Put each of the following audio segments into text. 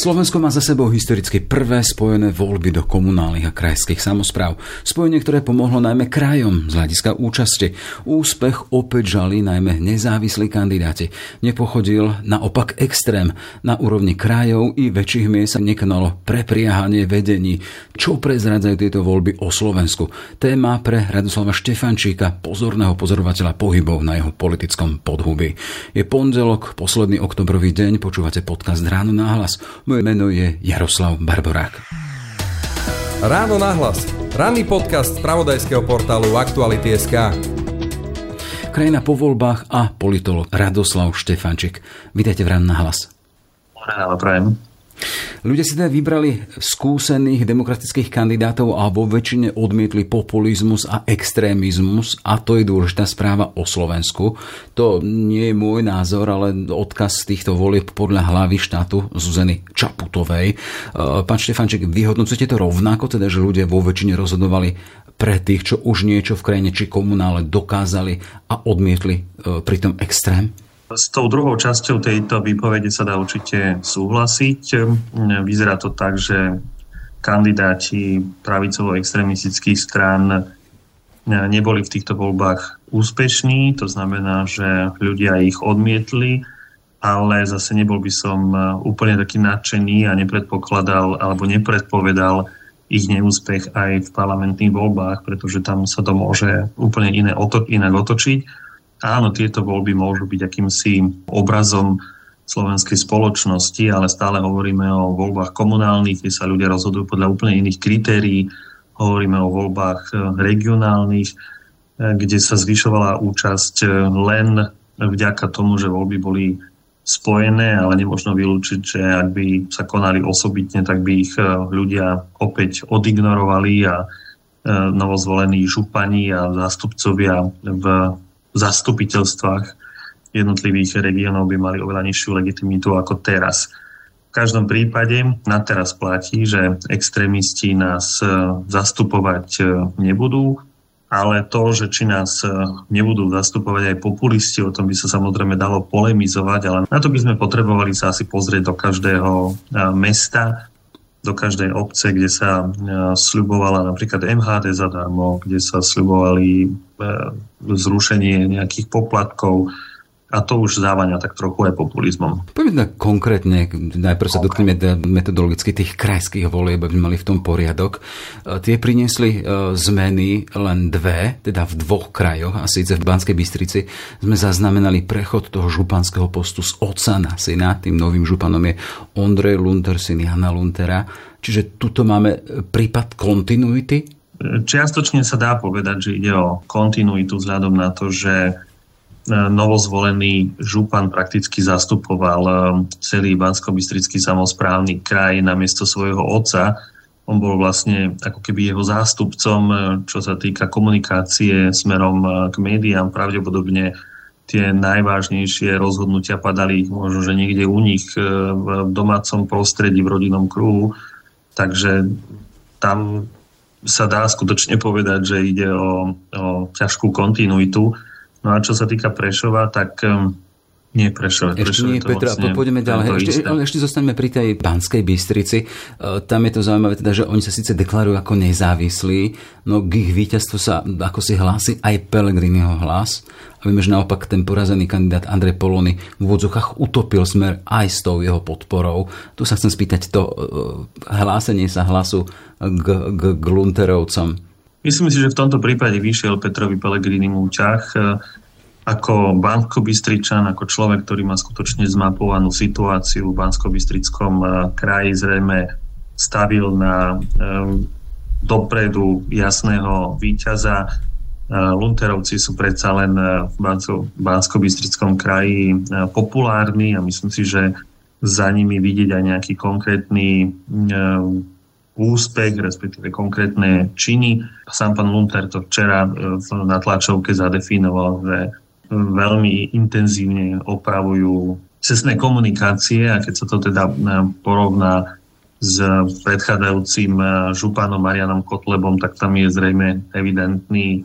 Slovensko má za sebou historicky prvé spojené voľby do komunálnych a krajských samozpráv. Spojenie, ktoré pomohlo najmä krajom z hľadiska účasti. Úspech opäť žali najmä nezávislí kandidáti. Nepochodil naopak extrém. Na úrovni krajov i väčších miest sa nekonalo prepriahanie vedení. Čo prezradzajú tieto voľby o Slovensku? Téma pre Radoslava Štefančíka, pozorného pozorovateľa pohybov na jeho politickom podhubí. Je pondelok, posledný oktobrový deň, počúvate podcast Ráno náhlas. Moje meno je Jaroslav Barborák. Ráno nahlas. Ranný podcast z pravodajského portálu Aktuality.sk. Krajina po voľbách a politolog Radoslav Štefanček. Vítajte v Ráno nahlas. Ráno, prajem. Ľudia si teda vybrali skúsených demokratických kandidátov a vo väčšine odmietli populizmus a extrémizmus a to je dôležitá správa o Slovensku. To nie je môj názor, ale odkaz týchto volieb podľa hlavy štátu Zuzeny Čaputovej. E, pán Štefanček, vyhodnocujete to rovnako, teda, že ľudia vo väčšine rozhodovali pre tých, čo už niečo v krajine či komunále dokázali a odmietli e, pritom extrém? S tou druhou časťou tejto výpovede sa dá určite súhlasiť. Vyzerá to tak, že kandidáti pravicovo-extremistických strán neboli v týchto voľbách úspešní, to znamená, že ľudia ich odmietli, ale zase nebol by som úplne taký nadšený a nepredpokladal alebo nepredpovedal ich neúspech aj v parlamentných voľbách, pretože tam sa to môže úplne iné inak otočiť Áno, tieto voľby môžu byť akýmsi obrazom slovenskej spoločnosti, ale stále hovoríme o voľbách komunálnych, kde sa ľudia rozhodujú podľa úplne iných kritérií. Hovoríme o voľbách eh, regionálnych, eh, kde sa zvyšovala účasť eh, len vďaka tomu, že voľby boli spojené, ale nemožno vylúčiť, že ak by sa konali osobitne, tak by ich ľudia opäť odignorovali a novozvolení župani a zástupcovia v zastupiteľstvách jednotlivých regiónov by mali oveľa nižšiu legitimitu ako teraz. V každom prípade na teraz platí, že extrémisti nás e, zastupovať e, nebudú, ale to, že či nás e, nebudú zastupovať aj populisti, o tom by sa samozrejme dalo polemizovať, ale na to by sme potrebovali sa asi pozrieť do každého mesta, do každej obce, kde sa sľubovala napríklad MHD zadarmo, kde sa sľubovali zrušenie nejakých poplatkov, a to už závania tak trochu aj populizmom. Poďme konkrétne, najprv sa dotkneme metodologicky tých krajských volieb, aby mali v tom poriadok. E, tie priniesli e, zmeny len dve, teda v dvoch krajoch, a síce v Banskej Bystrici sme zaznamenali prechod toho županského postu z oca na syna. Tým novým županom je Ondrej Lunter, syn Jana Luntera. Čiže tuto máme prípad kontinuity Čiastočne sa dá povedať, že ide o kontinuitu vzhľadom na to, že novozvolený župan prakticky zastupoval e, celý bansko samozprávny kraj na miesto svojho otca. On bol vlastne ako keby jeho zástupcom, e, čo sa týka komunikácie smerom k médiám. Pravdepodobne tie najvážnejšie rozhodnutia padali možno, že niekde u nich v domácom prostredí, v rodinnom kruhu. Takže tam sa dá skutočne povedať, že ide o, o ťažkú kontinuitu. No a čo sa týka Prešova, tak um, nie Prešov. Ešte nie, Petra, vlastne poďme ďalej. Ešte, ale ešte zostaneme pri tej Banskej Bystrici. Uh, tam je to zaujímavé, teda, že oni sa síce deklarujú ako nezávislí, no k ich víťazstvu sa ako si hlási aj Pelegriniho hlas. A vieme, že naopak ten porazený kandidát Andrej Polony v úvodzokách utopil smer aj s tou jeho podporou. Tu sa chcem spýtať to uh, hlásenie sa hlasu k, k, k Lunterovcom. Myslím si, že v tomto prípade vyšiel Petrovi Pelegrini ťah e, ako bansko ako človek, ktorý má skutočne zmapovanú situáciu v bansko e, kraji, zrejme stavil na um, dopredu jasného víťaza. Lunterovci sú predsa len v bansko kraji populárni a myslím si, že za nimi vidieť aj nejaký konkrétny um, úspech, respektíve konkrétne činy. Sám pán Lunter to včera e, na tlačovke zadefinoval, že veľmi intenzívne opravujú cestné komunikácie a keď sa to teda e, porovná s predchádzajúcim e, županom Marianom Kotlebom, tak tam je zrejme evidentný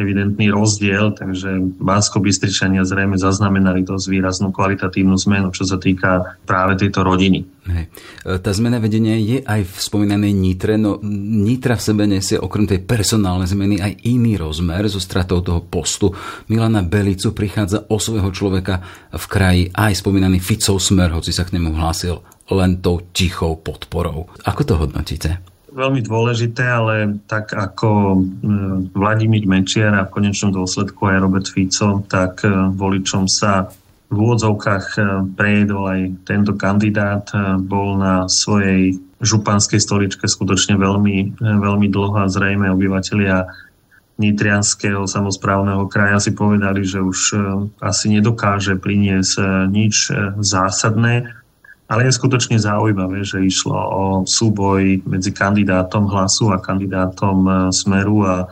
evidentný rozdiel, takže Bansko Bystričania zrejme zaznamenali dosť výraznú kvalitatívnu zmenu, čo sa týka práve tejto rodiny. Hej. E, tá zmena vedenia je aj v spomínanej Nitre, no Nitra v sebe nesie okrem tej personálnej zmeny aj iný rozmer zo stratou toho postu. Milana Belicu prichádza o svojho človeka v kraji aj spomínaný Ficov smer, hoci sa k nemu hlásil len tou tichou podporou. Ako to hodnotíte? Veľmi dôležité, ale tak ako mm, Vladimír Mečiar a v konečnom dôsledku aj Robert Fico, tak e, voličom sa v úvodzovkách e, prejedol aj tento kandidát. E, bol na svojej županskej stoličke skutočne veľmi, veľmi dlho a zrejme obyvateľia Nitrianského samozprávneho kraja si povedali, že už asi nedokáže priniesť nič zásadné ale je skutočne zaujímavé, že išlo o súboj medzi kandidátom hlasu a kandidátom e, Smeru a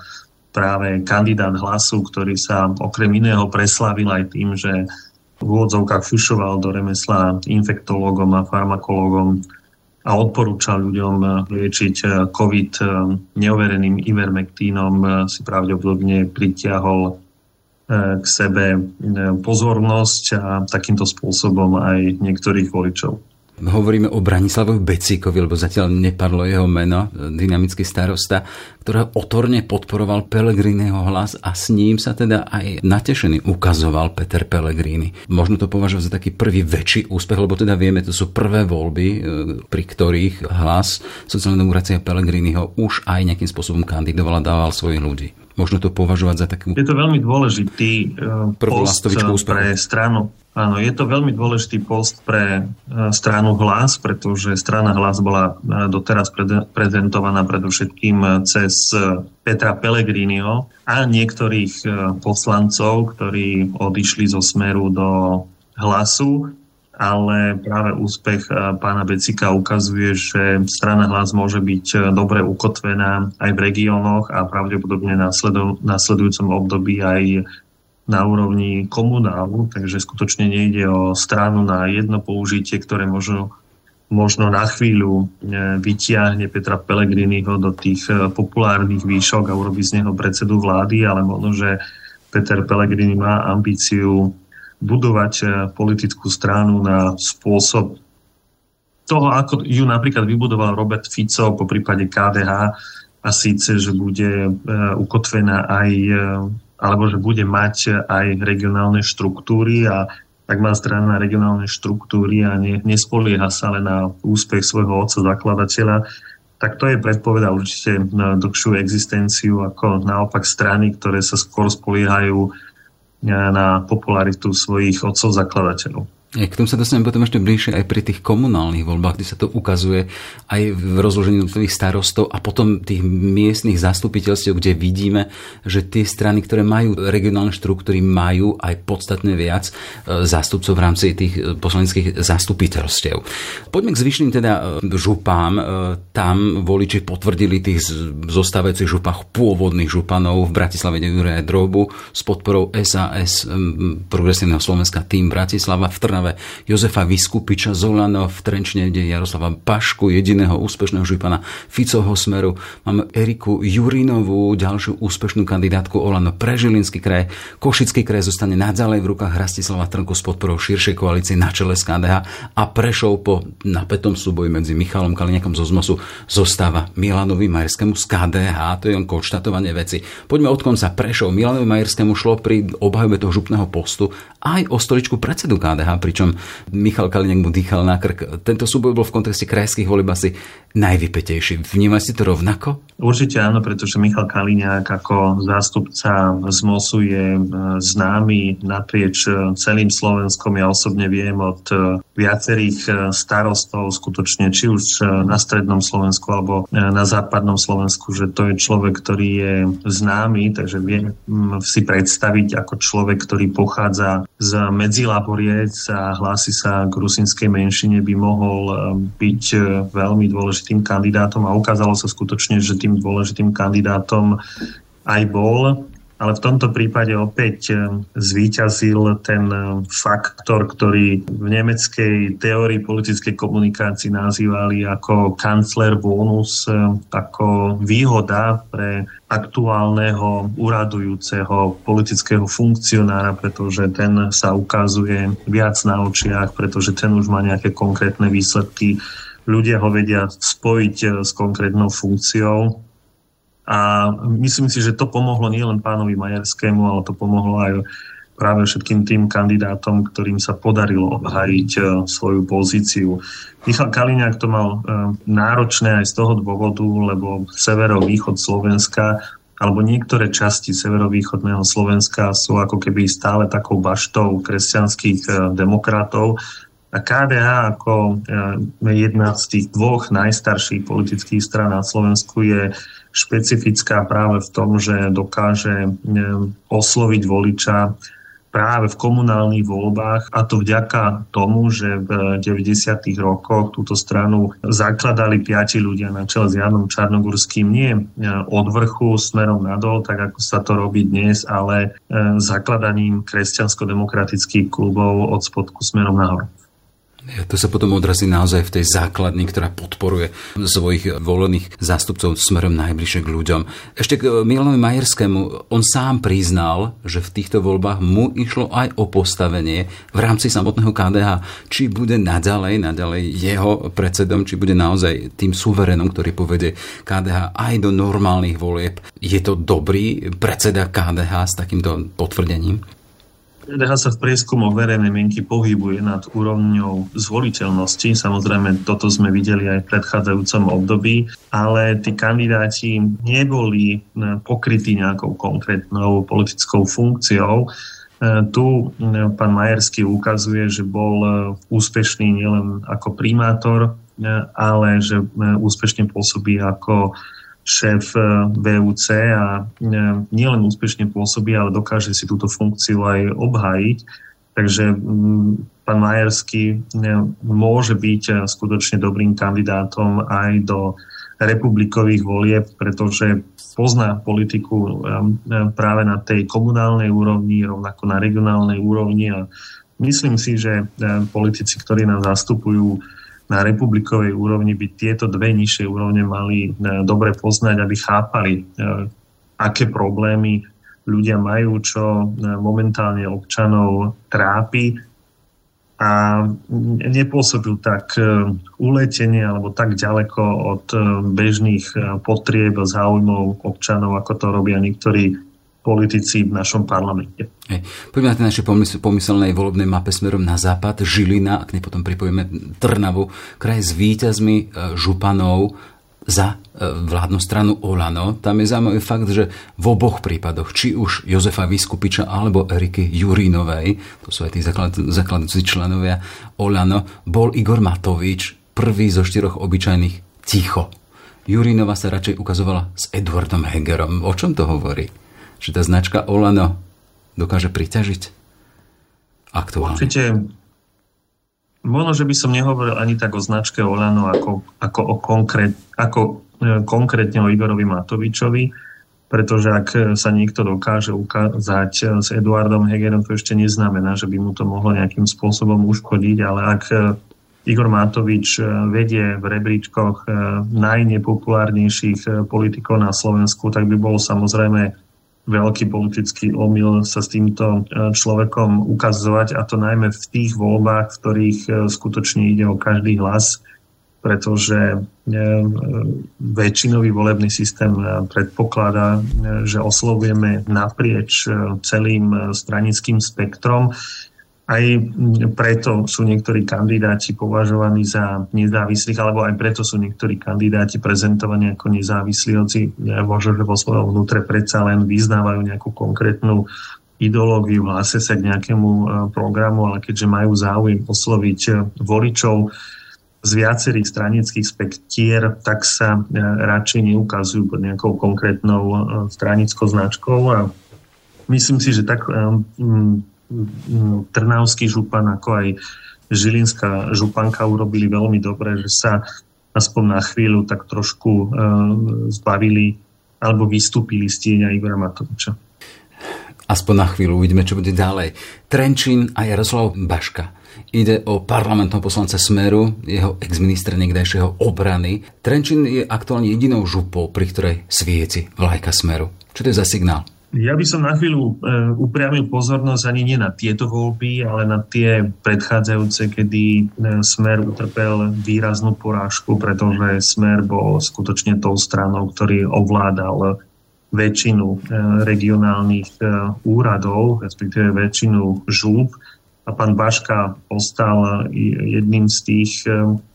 práve kandidát hlasu, ktorý sa okrem iného preslavil aj tým, že v úvodzovkách fušoval do remesla infektológom a farmakológom a odporúčal ľuďom e, liečiť e, COVID neovereným ivermektínom, si pravdepodobne pritiahol k sebe pozornosť a takýmto spôsobom aj niektorých voličov. Hovoríme o Branislavovi Becíkovi, lebo zatiaľ nepadlo jeho meno, dynamický starosta, ktorý otorne podporoval Pelegríneho hlas a s ním sa teda aj natešený ukazoval Peter Pellegrini. Možno to považovať za taký prvý väčší úspech, lebo teda vieme, to sú prvé voľby, e, pri ktorých hlas sociálnej demokracie Pellegriniho už aj nejakým spôsobom kandidoval a dával svojich ľudí. Možno to považovať za takú... Je to veľmi dôležitý uh, post pre stranu. Áno, je to veľmi dôležitý post pre e, stranu Hlas, pretože strana Hlas bola e, doteraz prezentovaná predovšetkým e, cez Petra Pellegriniho a niektorých poslancov, ktorí odišli zo smeru do Hlasu, ale práve úspech pána Becika ukazuje, že strana hlas môže byť dobre ukotvená aj v regiónoch a pravdepodobne na nasledujúcom období aj na úrovni komunálu, takže skutočne nejde o stranu na jedno použitie, ktoré možno, možno na chvíľu e, vytiahne Petra Pellegriniho do tých populárnych výšok a urobí z neho predsedu vlády, ale možno, že Peter Pellegrini má ambíciu budovať e, politickú stranu na spôsob toho, ako ju napríklad vybudoval Robert Fico po prípade KDH a síce, že bude ukotvená aj alebo že bude mať aj regionálne štruktúry a tak má strana na regionálne štruktúry a ne, nespolieha sa len na úspech svojho otca zakladateľa, tak to je predpoveda určite na dlhšiu existenciu ako naopak strany, ktoré sa skôr spoliehajú na popularitu svojich otcov zakladateľov. K tomu sa dostaneme potom ešte bližšie aj pri tých komunálnych voľbách, kde sa to ukazuje aj v rozložení jednotlivých starostov a potom tých miestnych zastupiteľstiev, kde vidíme, že tie strany, ktoré majú regionálne štruktúry, majú aj podstatne viac e, zástupcov v rámci tých e, poslaneckých zastupiteľstiev. Poďme k zvyšným teda e, župám. Tam voliči potvrdili tých zostávajúcich župách pôvodných županov v Bratislave Juraja Drobu s podporou SAS Progresívneho Slovenska tým Bratislava v Trnave Trnave Jozefa Vyskupiča Zolano, v Trenčine, kde Jaroslava Pašku, jediného úspešného župana Ficovho smeru. Máme Eriku Jurinovú, ďalšiu úspešnú kandidátku Olano pre Žilinský kraj. Košický kraj zostane naďalej v rukách Rastislava Trnku s podporou širšej koalície na čele z KDH a Prešov po napätom súboji medzi Michalom Kaliňakom zo ZMOSu zostáva Milanovi Majerskému z KDH. To je len konštatovanie veci. Poďme od konca. Prešov Milanovi Majerskému šlo pri obhajobe toho župného postu aj o stoličku predsedu KDH pričom Michal Kaliňák mu dýchal na krk. Tento súboj bol v kontexte krajských volieb asi najvypetejší. Vnímate si to rovnako? Určite áno, pretože Michal Kaliňák ako zástupca z MOSu je e, známy naprieč e, celým Slovenskom. Ja osobne viem od e, viacerých starostov skutočne, či už na strednom Slovensku alebo na západnom Slovensku, že to je človek, ktorý je známy, takže viem si predstaviť ako človek, ktorý pochádza z Medzilaboriec a hlási sa k rusinskej menšine, by mohol byť veľmi dôležitým kandidátom a ukázalo sa skutočne, že tým dôležitým kandidátom aj bol. ale v tomto prípade opäť zvíťazil ten faktor, ktorý v nemeckej teórii politickej komunikácii nazývali ako kancler bonus, ako výhoda pre aktuálneho uradujúceho politického funkcionára, pretože ten sa ukazuje viac na očiach, pretože ten už má nejaké konkrétne výsledky. Ľudia ho vedia spojiť s konkrétnou funkciou a myslím si, že to pomohlo nielen pánovi Majerskému, ale to pomohlo aj práve všetkým tým kandidátom, ktorým sa podarilo obhájiť e, svoju pozíciu. Michal Kaliňák to mal e, náročné aj z toho dôvodu, lebo severovýchod Slovenska alebo niektoré časti severovýchodného Slovenska sú ako keby stále takou baštou kresťanských e, demokratov a KDH ako jedna z tých dvoch najstarších politických strán na Slovensku je špecifická práve v tom, že dokáže osloviť voliča práve v komunálnych voľbách a to vďaka tomu, že v 90. rokoch túto stranu zakladali piati ľudia na čele s Janom Čarnogurským nie od vrchu smerom nadol, tak ako sa to robí dnes, ale zakladaním kresťansko-demokratických klubov od spodku smerom nahor. To sa potom odrazí naozaj v tej základni, ktorá podporuje svojich volených zástupcov smerom najbližšie k ľuďom. Ešte k Milanovi Majerskému. On sám priznal, že v týchto voľbách mu išlo aj o postavenie v rámci samotného KDH. Či bude naďalej, naďalej jeho predsedom, či bude naozaj tým suverenom, ktorý povede KDH aj do normálnych volieb. Je to dobrý predseda KDH s takýmto potvrdením? DH sa v prieskumoch verejnej mienky pohybuje nad úrovňou zvoliteľnosti. Samozrejme, toto sme videli aj v predchádzajúcom období, ale tí kandidáti neboli pokrytí nejakou konkrétnou politickou funkciou. E, tu pán Majerský ukazuje, že bol úspešný nielen ako primátor, ale že úspešne pôsobí ako šéf eh, VUC a eh, nielen úspešne pôsobí, ale dokáže si túto funkciu aj obhájiť. Takže mm, pán Majerský eh, môže byť skutočne dobrým kandidátom aj do republikových volieb, pretože pozná politiku práve na tej komunálnej úrovni, rovnako na regionálnej úrovni a myslím si, že politici, ktorí nás zastupujú, na republikovej úrovni by tieto dve nižšie úrovne mali e, dobre poznať, aby chápali, e, aké problémy ľudia majú, čo e, momentálne občanov trápi. A nepôsobil tak uletenie alebo tak ďaleko od bežných potrieb a záujmov občanov, ako to robia niektorí politici v našom parlamente. Hej. Poďme na tej našej pomyselnej volebnej mape smerom na západ, Žilina, ak ne potom pripojíme Trnavu, kraj s výťazmi e, županov za e, vládnu stranu Olano. Tam je zaujímavý fakt, že v oboch prípadoch, či už Jozefa Vyskupiča alebo Eriky Jurínovej, to sú aj tí zakladujúci členovia Olano, bol Igor Matovič prvý zo štyroch obyčajných ticho. Jurínova sa radšej ukazovala s Edwardom Hegerom. O čom to hovorí? Že tá značka Olano dokáže priťažiť aktuálne? Určite možno, že by som nehovoril ani tak o značke Olano ako, ako, o konkrét, ako e, konkrétne o Igorovi Matovičovi, pretože ak sa niekto dokáže ukázať s Eduardom Hegerom, to ešte neznamená, že by mu to mohlo nejakým spôsobom uškodiť, ale ak e, Igor Matovič e, vedie v rebríčkoch najnepopulárnejších politikov na Slovensku, tak by bol samozrejme veľký politický omyl sa s týmto e, človekom ukazovať a to najmä v tých voľbách, v ktorých e, skutočne ide o každý hlas, pretože e, väčšinový volebný systém predpokladá, že oslovujeme naprieč celým stranickým spektrom aj preto sú niektorí kandidáti považovaní za nezávislých, alebo aj preto sú niektorí kandidáti prezentovaní ako nezávislí, hoci možno, že vo svojom vnútre predsa len vyznávajú nejakú konkrétnu ideológiu, hlásia sa k nejakému e, programu, ale keďže majú záujem osloviť e, voličov z viacerých stranických spektier, tak sa e, radšej neukazujú pod nejakou konkrétnou stranickou značkou. A myslím si, že tak Trnavský župan, ako aj Žilinská županka urobili veľmi dobre, že sa aspoň na chvíľu tak trošku e, zbavili alebo vystúpili z tieňa Igora Matoviča. Aspoň na chvíľu uvidíme, čo bude ďalej. Trenčín a Jaroslav Baška. Ide o parlamentného poslanca Smeru, jeho ex-ministra niekdajšieho obrany. Trenčín je aktuálne jedinou župou, pri ktorej svieti vlajka Smeru. Čo to je za signál? Ja by som na chvíľu e, upriamil pozornosť ani nie na tieto voľby, ale na tie predchádzajúce, kedy e, Smer utrpel výraznú porážku, pretože Smer bol skutočne tou stranou, ktorý ovládal väčšinu e, regionálnych úradov, respektíve väčšinu žúb. A pán Baška ostal jedným z tých,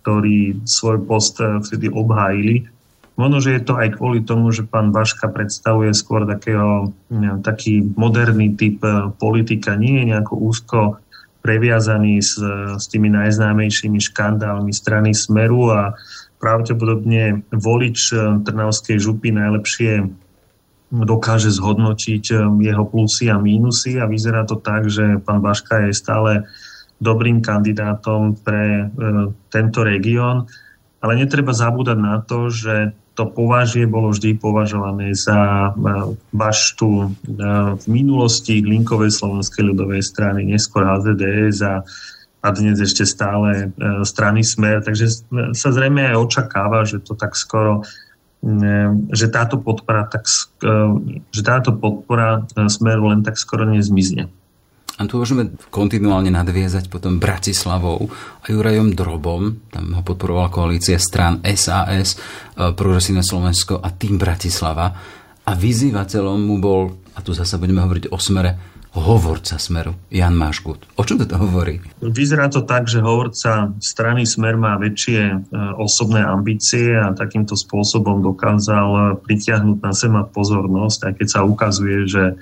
ktorí svoj post vtedy obhájili Možno, že je to aj kvôli tomu, že pán Baška predstavuje skôr takého, taký moderný typ e, politika, nie je nejako úzko previazaný s, s tými najznámejšími škandálmi strany Smeru a pravdepodobne volič e, Trnavskej župy najlepšie dokáže zhodnotiť e, jeho plusy a mínusy a vyzerá to tak, že pán Baška je stále dobrým kandidátom pre e, tento región. Ale netreba zabúdať na to, že to považie bolo vždy považované za baštu e, v minulosti Linkovej slovenskej ľudovej strany, neskôr HZDS a, a dnes ešte stále e, strany Smer. Takže sa zrejme aj očakáva, že to tak skoro e, že táto podpora, tak, že táto podpora Smeru len tak skoro nezmizne. A tu môžeme kontinuálne nadviezať potom Bratislavou a Jurajom Drobom, tam ho podporovala koalícia strán SAS, e, Progresívne Slovensko a tým Bratislava. A vyzývateľom mu bol, a tu zase budeme hovoriť o smere, hovorca Smeru, Jan Máškut. O čom to hovorí? Vyzerá to tak, že hovorca strany Smer má väčšie e, osobné ambície a takýmto spôsobom dokázal pritiahnuť na seba pozornosť, aj keď sa ukazuje, že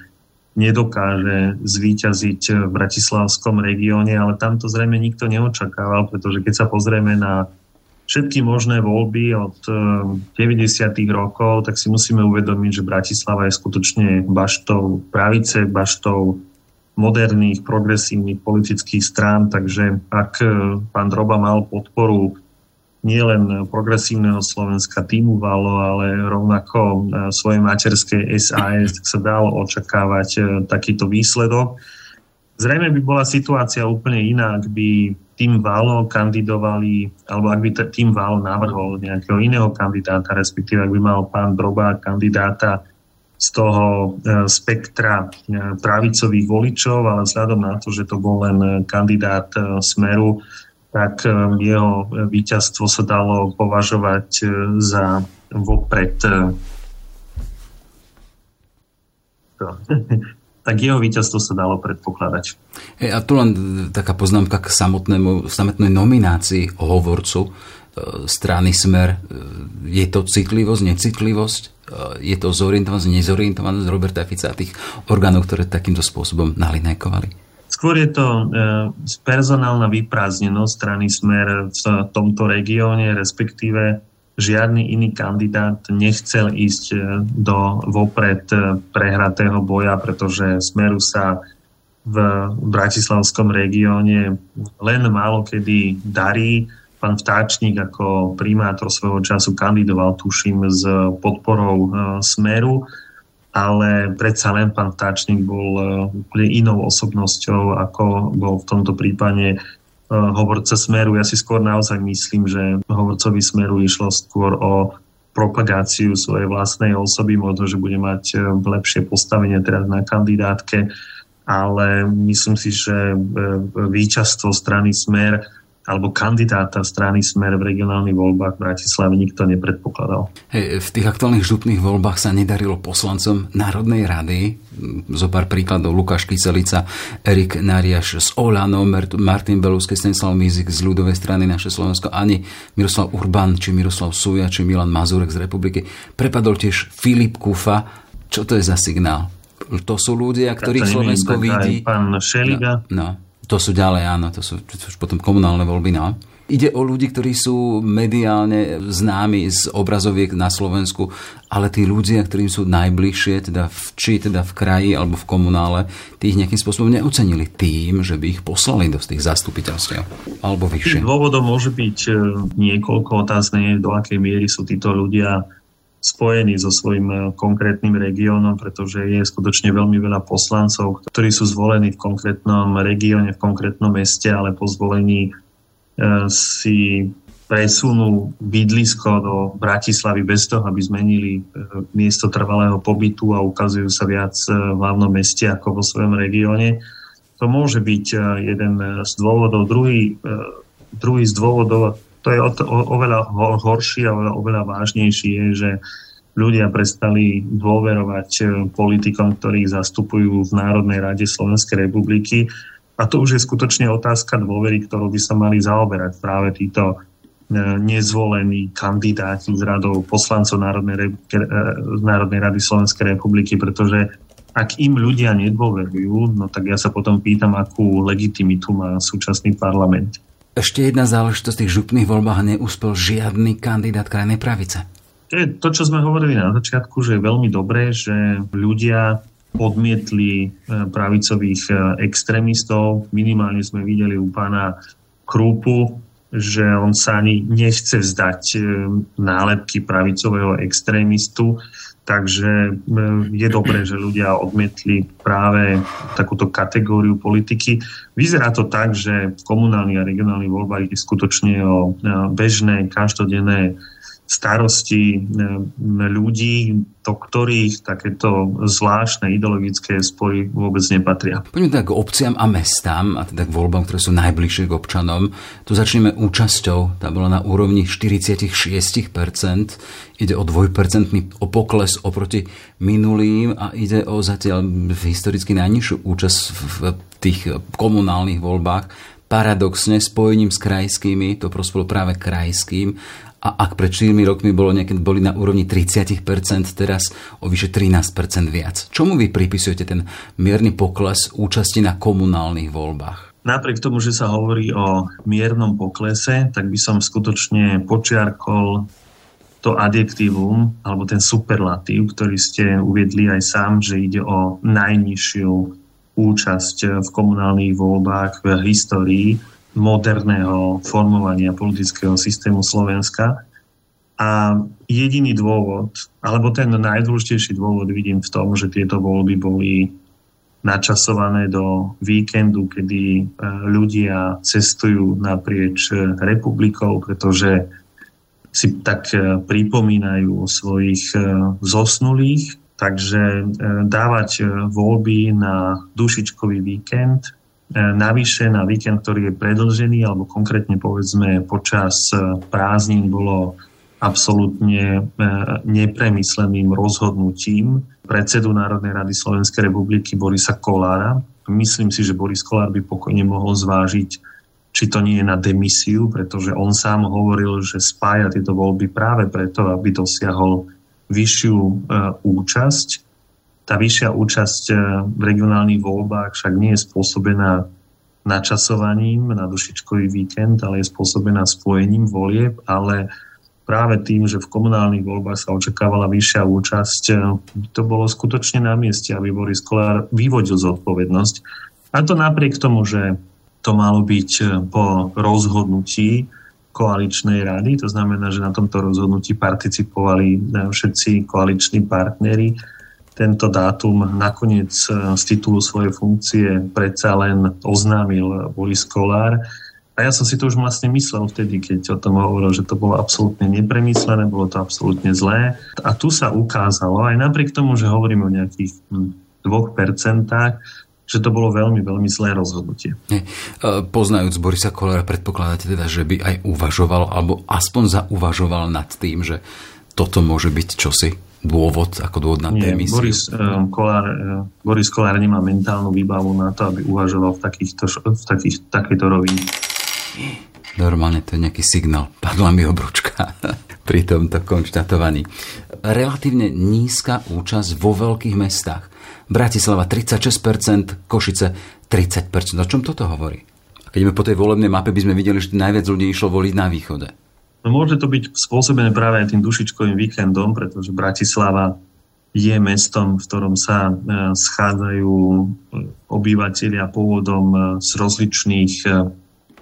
nedokáže zvíťaziť v bratislavskom regióne, ale tam to zrejme nikto neočakával, pretože keď sa pozrieme na všetky možné voľby od 90. Eh, rokov, tak si musíme uvedomiť, že Bratislava je skutočne baštou pravice, baštou moderných, progresívnych politických strán, takže ak eh, pán Droba mal podporu nielen progresívneho Slovenska týmu Valo, ale rovnako e, svojej materskej SAS, tak sa dalo očakávať e, takýto výsledok. Zrejme by bola situácia úplne iná, ak by tým Valo kandidovali, alebo ak by tým Valo navrhol nejakého iného kandidáta, respektíve ak by mal pán Droba kandidáta z toho e, spektra pravicových voličov, ale vzhľadom na to, že to bol len kandidát Smeru, tak e, jeho víťazstvo sa dalo považovať e, za vopred e, tak jeho víťazstvo sa dalo predpokladať. Hey, a tu len taká poznámka k samotnému, samotnej nominácii hovorcu strany Smer. Je to citlivosť, necitlivosť? Je to zorientovanosť, nezorientovanosť Roberta Fica a tých orgánov, ktoré takýmto spôsobom nalinajkovali? Skôr je to e, personálna vyprázdnenosť strany Smer v tomto regióne, respektíve žiadny iný kandidát nechcel ísť e, do vopred e, prehratého boja, pretože Smeru sa v bratislavskom regióne len málo kedy darí. Pán Vtáčnik ako primátor svojho času kandidoval, tuším, s podporou Smeru ale predsa len pán Vtáčnik bol e, úplne inou osobnosťou, ako bol v tomto prípade e, hovorca Smeru. Ja si skôr naozaj myslím, že hovorcovi Smeru išlo skôr o propagáciu svojej vlastnej osoby, možno, že bude mať e, lepšie postavenie teraz na kandidátke, ale myslím si, že víťazstvo strany Smer alebo kandidáta strany Smer v regionálnych voľbách v Bratislave nikto nepredpokladal. Hej, v tých aktuálnych župných voľbách sa nedarilo poslancom Národnej rady. Zo pár príkladov Lukáš Kyselica, Erik Nariaš z Olano, Martin Belusky, Stanislav Mizik z ľudovej strany naše Slovensko, ani Miroslav Urban, či Miroslav Suja, či Milan Mazurek z republiky. Prepadol tiež Filip Kufa. Čo to je za signál? To sú ľudia, ktorých Slovensko vidí. Pán Šeliga. No, no. To sú ďalej, áno, to sú, to potom komunálne voľby, no. Ide o ľudí, ktorí sú mediálne známi z obrazoviek na Slovensku, ale tí ľudia, ktorým sú najbližšie, teda v, či teda v kraji alebo v komunále, tí ich nejakým spôsobom neocenili tým, že by ich poslali do tých zastupiteľstiev alebo vyššie. Dôvodom môže byť e, niekoľko otázne, do akej miery sú títo ľudia spojený so svojím konkrétnym regiónom, pretože je skutočne veľmi veľa poslancov, ktorí sú zvolení v konkrétnom regióne, v konkrétnom meste, ale po zvolení si presunú bydlisko do Bratislavy bez toho, aby zmenili miesto trvalého pobytu a ukazujú sa viac v hlavnom meste ako vo svojom regióne. To môže byť jeden z dôvodov. Druhý, druhý z dôvodov, to je o, o, oveľa horší a oveľa, oveľa vážnejší je, že ľudia prestali dôverovať e, politikom, ktorých zastupujú v Národnej rade Slovenskej republiky. A to už je skutočne otázka dôvery, ktorú by sa mali zaoberať práve títo e, nezvolení kandidáti z radov poslancov Národnej, e, Národnej rady Slovenskej republiky, pretože ak im ľudia nedôverujú, no tak ja sa potom pýtam, akú legitimitu má súčasný parlament. Ešte jedna záležitosť v tých župných voľbách neúspel žiadny kandidát krajnej pravice. To je to, čo sme hovorili na začiatku, že je veľmi dobré, že ľudia odmietli e, pravicových e, extrémistov. Minimálne sme videli u pána Krúpu, že on sa ani nechce vzdať e, nálepky pravicového extrémistu. Takže je dobré, že ľudia odmietli práve takúto kategóriu politiky. Vyzerá to tak, že v komunálnych a regionálnych voľbách je skutočne o bežné, každodenné starosti ľudí, do ktorých takéto zvláštne ideologické spory vôbec nepatria. Poďme teda k obciam a mestám, a teda k voľbám, ktoré sú najbližšie k občanom. Tu začneme účasťou, tá bola na úrovni 46%, ide o dvojpercentný pokles oproti minulým a ide o zatiaľ historicky najnižšiu účasť v tých komunálnych voľbách. Paradoxne spojením s krajskými, to prospelo práve krajským a ak pred 4 rokmi bolo niekedy boli na úrovni 30%, teraz o vyše 13% viac. Čomu vy pripisujete ten mierny pokles účasti na komunálnych voľbách? Napriek tomu, že sa hovorí o miernom poklese, tak by som skutočne počiarkol to adjektívum alebo ten superlatív, ktorý ste uviedli aj sám, že ide o najnižšiu účasť v komunálnych voľbách v histórii moderného formovania politického systému Slovenska. A jediný dôvod, alebo ten najdôležitejší dôvod vidím v tom, že tieto voľby boli načasované do víkendu, kedy e, ľudia cestujú naprieč republikou, pretože si tak e, pripomínajú svojich e, zosnulých. Takže dávať voľby na dušičkový víkend E, navyše na víkend, ktorý je predlžený, alebo konkrétne povedzme počas e, prázdnin bolo absolútne e, nepremysleným rozhodnutím predsedu Národnej rady Slovenskej republiky Borisa Kolára. Myslím si, že Boris Kolár by pokojne mohol zvážiť, či to nie je na demisiu, pretože on sám hovoril, že spája tieto voľby práve preto, aby dosiahol vyššiu účasť tá vyššia účasť eh, v regionálnych voľbách však nie je spôsobená načasovaním na dušičkový víkend, ale je spôsobená spojením volieb, ale práve tým, že v komunálnych voľbách sa očakávala vyššia účasť, eh, to bolo skutočne na mieste, aby Boris Kolár vyvodil zodpovednosť. A to napriek tomu, že to malo byť eh, po rozhodnutí koaličnej rady, to znamená, že na tomto rozhodnutí participovali všetci koaliční partnery tento dátum nakoniec e, z titulu svojej funkcie predsa len oznámil Boris Kolár. A ja som si to už vlastne myslel vtedy, keď o tom hovoril, že to bolo absolútne nepremyslené, bolo to absolútne zlé. A tu sa ukázalo, aj napriek tomu, že hovoríme o nejakých hm, dvoch percentách, že to bolo veľmi, veľmi zlé rozhodnutie. Nie. Poznajúc Borisa Kolára, predpokladáte teda, že by aj uvažoval, alebo aspoň zauvažoval nad tým, že toto môže byť čosi? Dôvod, ako dôvod na Nie, demisiu? Boris, uh, Kolár, uh, Boris Kolár nemá mentálnu výbavu na to, aby uvažoval v, takýchto, v takých, takejto rovine. Normálne to je nejaký signál. Padla mi obručka pri tomto konštatovaní. Relatívne nízka účasť vo veľkých mestách. Bratislava 36%, Košice 30%. O čom toto hovorí? Keď po tej volebnej mape, by sme videli, že najviac ľudí išlo voliť na východe. No môže to byť spôsobené práve aj tým dušičkovým víkendom, pretože Bratislava je mestom, v ktorom sa e, schádzajú e, obyvateľia pôvodom e, z rozličných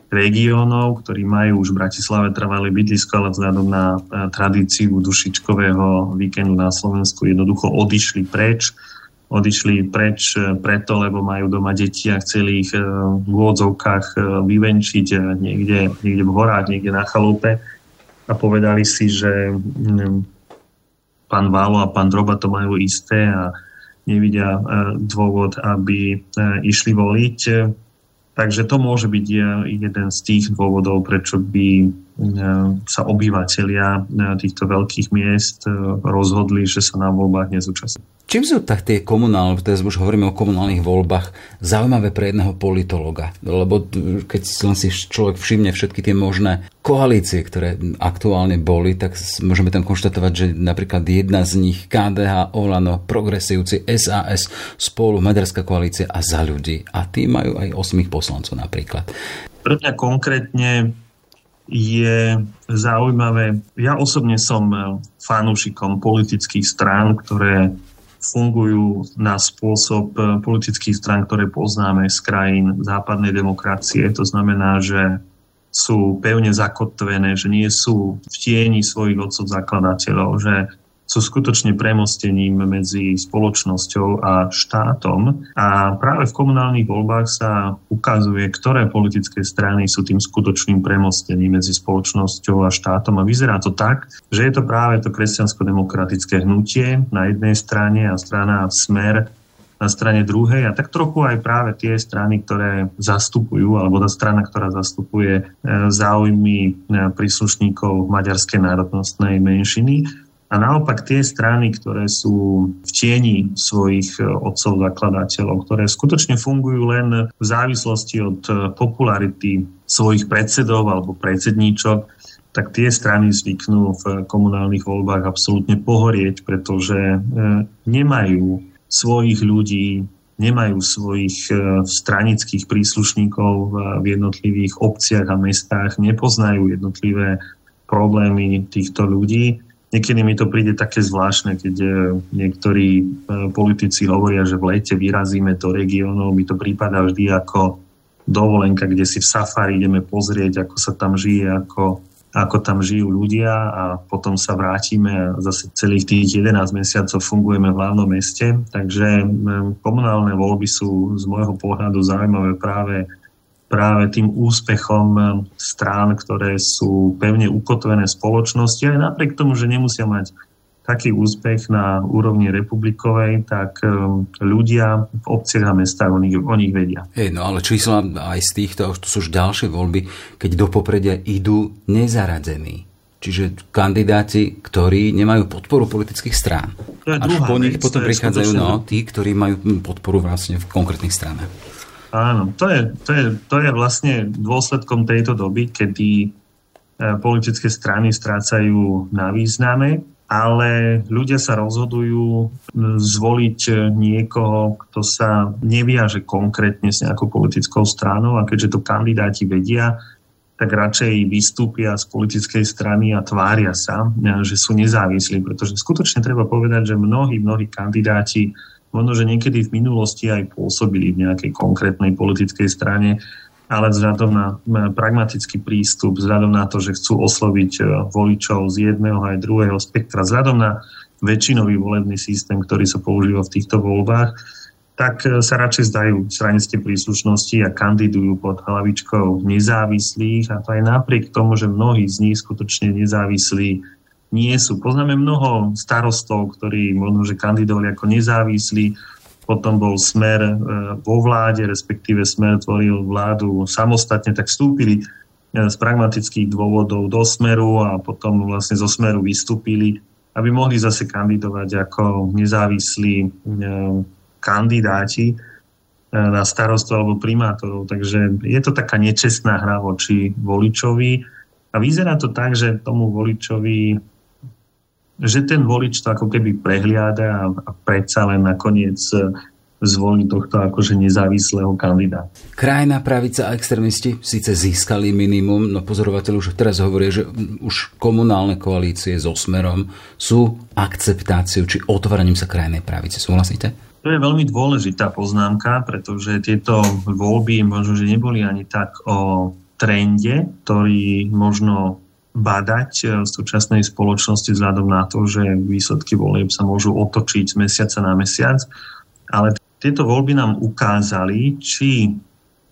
regiónov, ktorí majú už v Bratislave trvalé bydlisko, ale vzhľadom na tradíciu dušičkového víkendu na Slovensku jednoducho odišli preč. Odišli preč preto, lebo majú doma deti a chceli ich v úvodzovkách vyvenčiť niekde, niekde v horách, niekde na chalupe a povedali si, že mm, pán Válo a pán Droba to majú isté a nevidia dôvod, aby išli voliť. Takže to môže byť jeden z tých dôvodov, prečo by sa obyvateľia týchto veľkých miest rozhodli, že sa na voľbách nezúčastnia. Čím sú tak tie komunálne, teraz už hovoríme o komunálnych voľbách, zaujímavé pre jedného politologa? Lebo keď len si človek všimne všetky tie možné koalície, ktoré aktuálne boli, tak môžeme tam konštatovať, že napríklad jedna z nich KDH, Olano, Progresívci, SAS, Spolu, Maďarská koalícia a Za ľudí. A tí majú aj 8 poslancov napríklad. Pre mňa konkrétne je zaujímavé. Ja osobne som fanúšikom politických strán, ktoré fungujú na spôsob eh, politických stran, ktoré poznáme z krajín západnej demokracie. To znamená, že sú pevne zakotvené, že nie sú v tieni svojich odcov zakladateľov, že sú skutočne premostením medzi spoločnosťou a štátom. A práve v komunálnych voľbách sa ukazuje, ktoré politické strany sú tým skutočným premostením medzi spoločnosťou a štátom. A vyzerá to tak, že je to práve to kresťansko-demokratické hnutie na jednej strane a strana Smer na strane druhej a tak trochu aj práve tie strany, ktoré zastupujú, alebo tá strana, ktorá zastupuje e, záujmy e, príslušníkov maďarskej národnostnej menšiny a naopak tie strany, ktoré sú v tieni svojich e, otcov zakladateľov, ktoré skutočne fungujú len v závislosti od e, popularity svojich predsedov alebo predsedníčok, tak tie strany zvyknú v komunálnych voľbách absolútne pohorieť, pretože e, nemajú svojich ľudí, nemajú svojich stranických príslušníkov v jednotlivých obciach a mestách, nepoznajú jednotlivé problémy týchto ľudí Niekedy mi to príde také zvláštne, keď eh, niektorí eh, politici hovoria, že v lete vyrazíme do regiónov. Mi to prípada vždy ako dovolenka, kde si v safari ideme pozrieť, ako sa tam žije, ako, ako tam žijú ľudia a potom sa vrátime a zase celých tých 11 mesiacov fungujeme v hlavnom meste. Takže mm, komunálne voľby sú z môjho pohľadu zaujímavé práve práve tým úspechom eh, strán, ktoré sú pevne ukotvené v spoločnosti, aj napriek tomu, že nemusia mať taký úspech na úrovni republikovej, tak eh, ľudia v obciach a mestách o nich, o nich vedia. Hey, no ale čísla aj z týchto, to sú už ďalšie voľby, keď do popredia idú nezaradení. Čiže kandidáti, ktorí nemajú podporu politických strán. Až po nich potom prichádzajú no, tí, ktorí majú podporu vlastne v konkrétnych stranách. Áno, to je, to, je, to je vlastne dôsledkom tejto doby, kedy e, politické strany strácajú na význame, ale ľudia sa rozhodujú zvoliť niekoho, kto sa neviaže konkrétne s nejakou politickou stranou a keďže to kandidáti vedia, tak radšej vystúpia z politickej strany a tvária sa, že sú nezávislí, pretože skutočne treba povedať, že mnohí, mnohí kandidáti možno, že niekedy v minulosti aj pôsobili v nejakej konkrétnej politickej strane, ale vzhľadom na pragmatický prístup, vzhľadom na to, že chcú osloviť e, voličov z jedného aj druhého spektra, vzhľadom na väčšinový volebný systém, ktorý sa používa v týchto voľbách, tak e, sa radšej zdajú stranické príslušnosti a kandidujú pod hlavičkou nezávislých. A to aj napriek tomu, že mnohí z nich skutočne nezávislí nie sú. Poznáme mnoho starostov, ktorí možno, že kandidovali ako nezávislí, potom bol smer e, vo vláde, respektíve smer tvoril vládu samostatne, tak vstúpili e, z pragmatických dôvodov do smeru a potom vlastne zo smeru vystúpili, aby mohli zase kandidovať ako nezávislí e, kandidáti na starostu alebo primátorov. Takže je to taká nečestná hra voči voličovi. A vyzerá to tak, že tomu voličovi že ten volič to ako keby prehliada a, predsa len nakoniec e, zvolí tohto akože nezávislého kandidáta. Krajná pravica a extrémisti síce získali minimum, no pozorovateľ už teraz hovorí, že už komunálne koalície so Smerom sú akceptáciou či otváraním sa krajnej pravice. Súhlasíte? To je veľmi dôležitá poznámka, pretože tieto voľby možno, že neboli ani tak o trende, ktorý možno badať v súčasnej spoločnosti vzhľadom na to, že výsledky volieb sa môžu otočiť z mesiaca na mesiac. Ale tieto voľby nám ukázali, či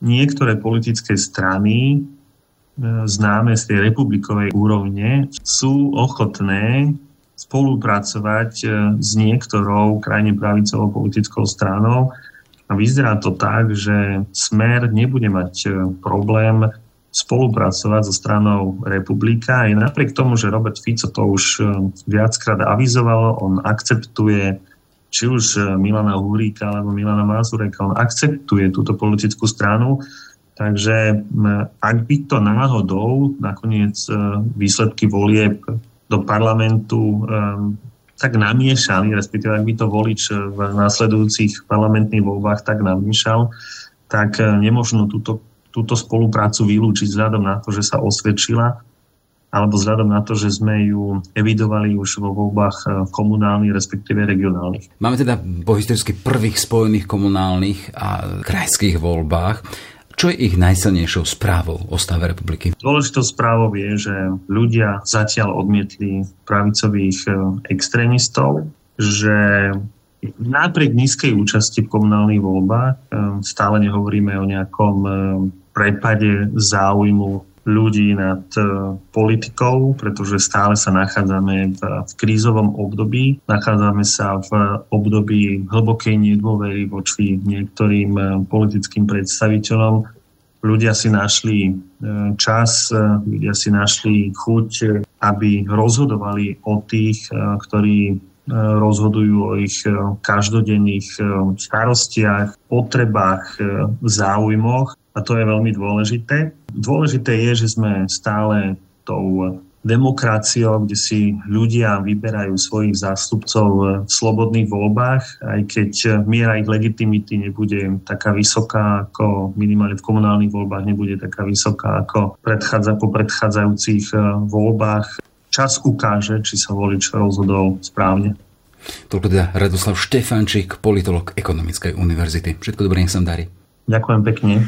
niektoré politické strany známe z tej republikovej úrovne sú ochotné spolupracovať e, s niektorou krajine pravicovou politickou stranou. A vyzerá to tak, že Smer nebude mať e, problém spolupracovať so stranou republika. Aj napriek tomu, že Robert Fico to už e, viackrát avizoval, on akceptuje či už Milana Huríka alebo Milana Mazureka, on akceptuje túto politickú stranu, Takže ak by to náhodou nakoniec výsledky volieb do parlamentu tak namiešali, respektíve ak by to volič v následujúcich parlamentných voľbách tak namiešal, tak nemožno túto, túto spoluprácu vylúčiť vzhľadom na to, že sa osvedčila alebo vzhľadom na to, že sme ju evidovali už vo voľbách uh, komunálnych, respektíve regionálnych. Máme teda po historicky prvých spojených komunálnych a krajských voľbách. Čo je ich najsilnejšou správou o stave republiky? Dôležitou správou je, že ľudia zatiaľ odmietli pravicových e, extrémistov, že napriek nízkej účasti v komunálnych voľbách e, stále nehovoríme o nejakom prepade záujmu ľudí nad politikou, pretože stále sa nachádzame v, v krízovom období. Nachádzame sa v období hlbokej nedôvery voči niektorým politickým predstaviteľom. Ľudia si našli čas, ľudia si našli chuť, aby rozhodovali o tých, ktorí rozhodujú o ich každodenných starostiach, potrebách, záujmoch a to je veľmi dôležité. Dôležité je, že sme stále tou demokraciou, kde si ľudia vyberajú svojich zástupcov v slobodných voľbách, aj keď miera ich legitimity nebude taká vysoká ako minimálne v komunálnych voľbách, nebude taká vysoká ako predchádza, po predchádzajúcich eh, voľbách. Čas ukáže, či sa volič rozhodol správne. Toľko teda Radoslav Štefančík, politolog Ekonomickej univerzity. Všetko dobré, nech sa darí. Ďakujem pekne.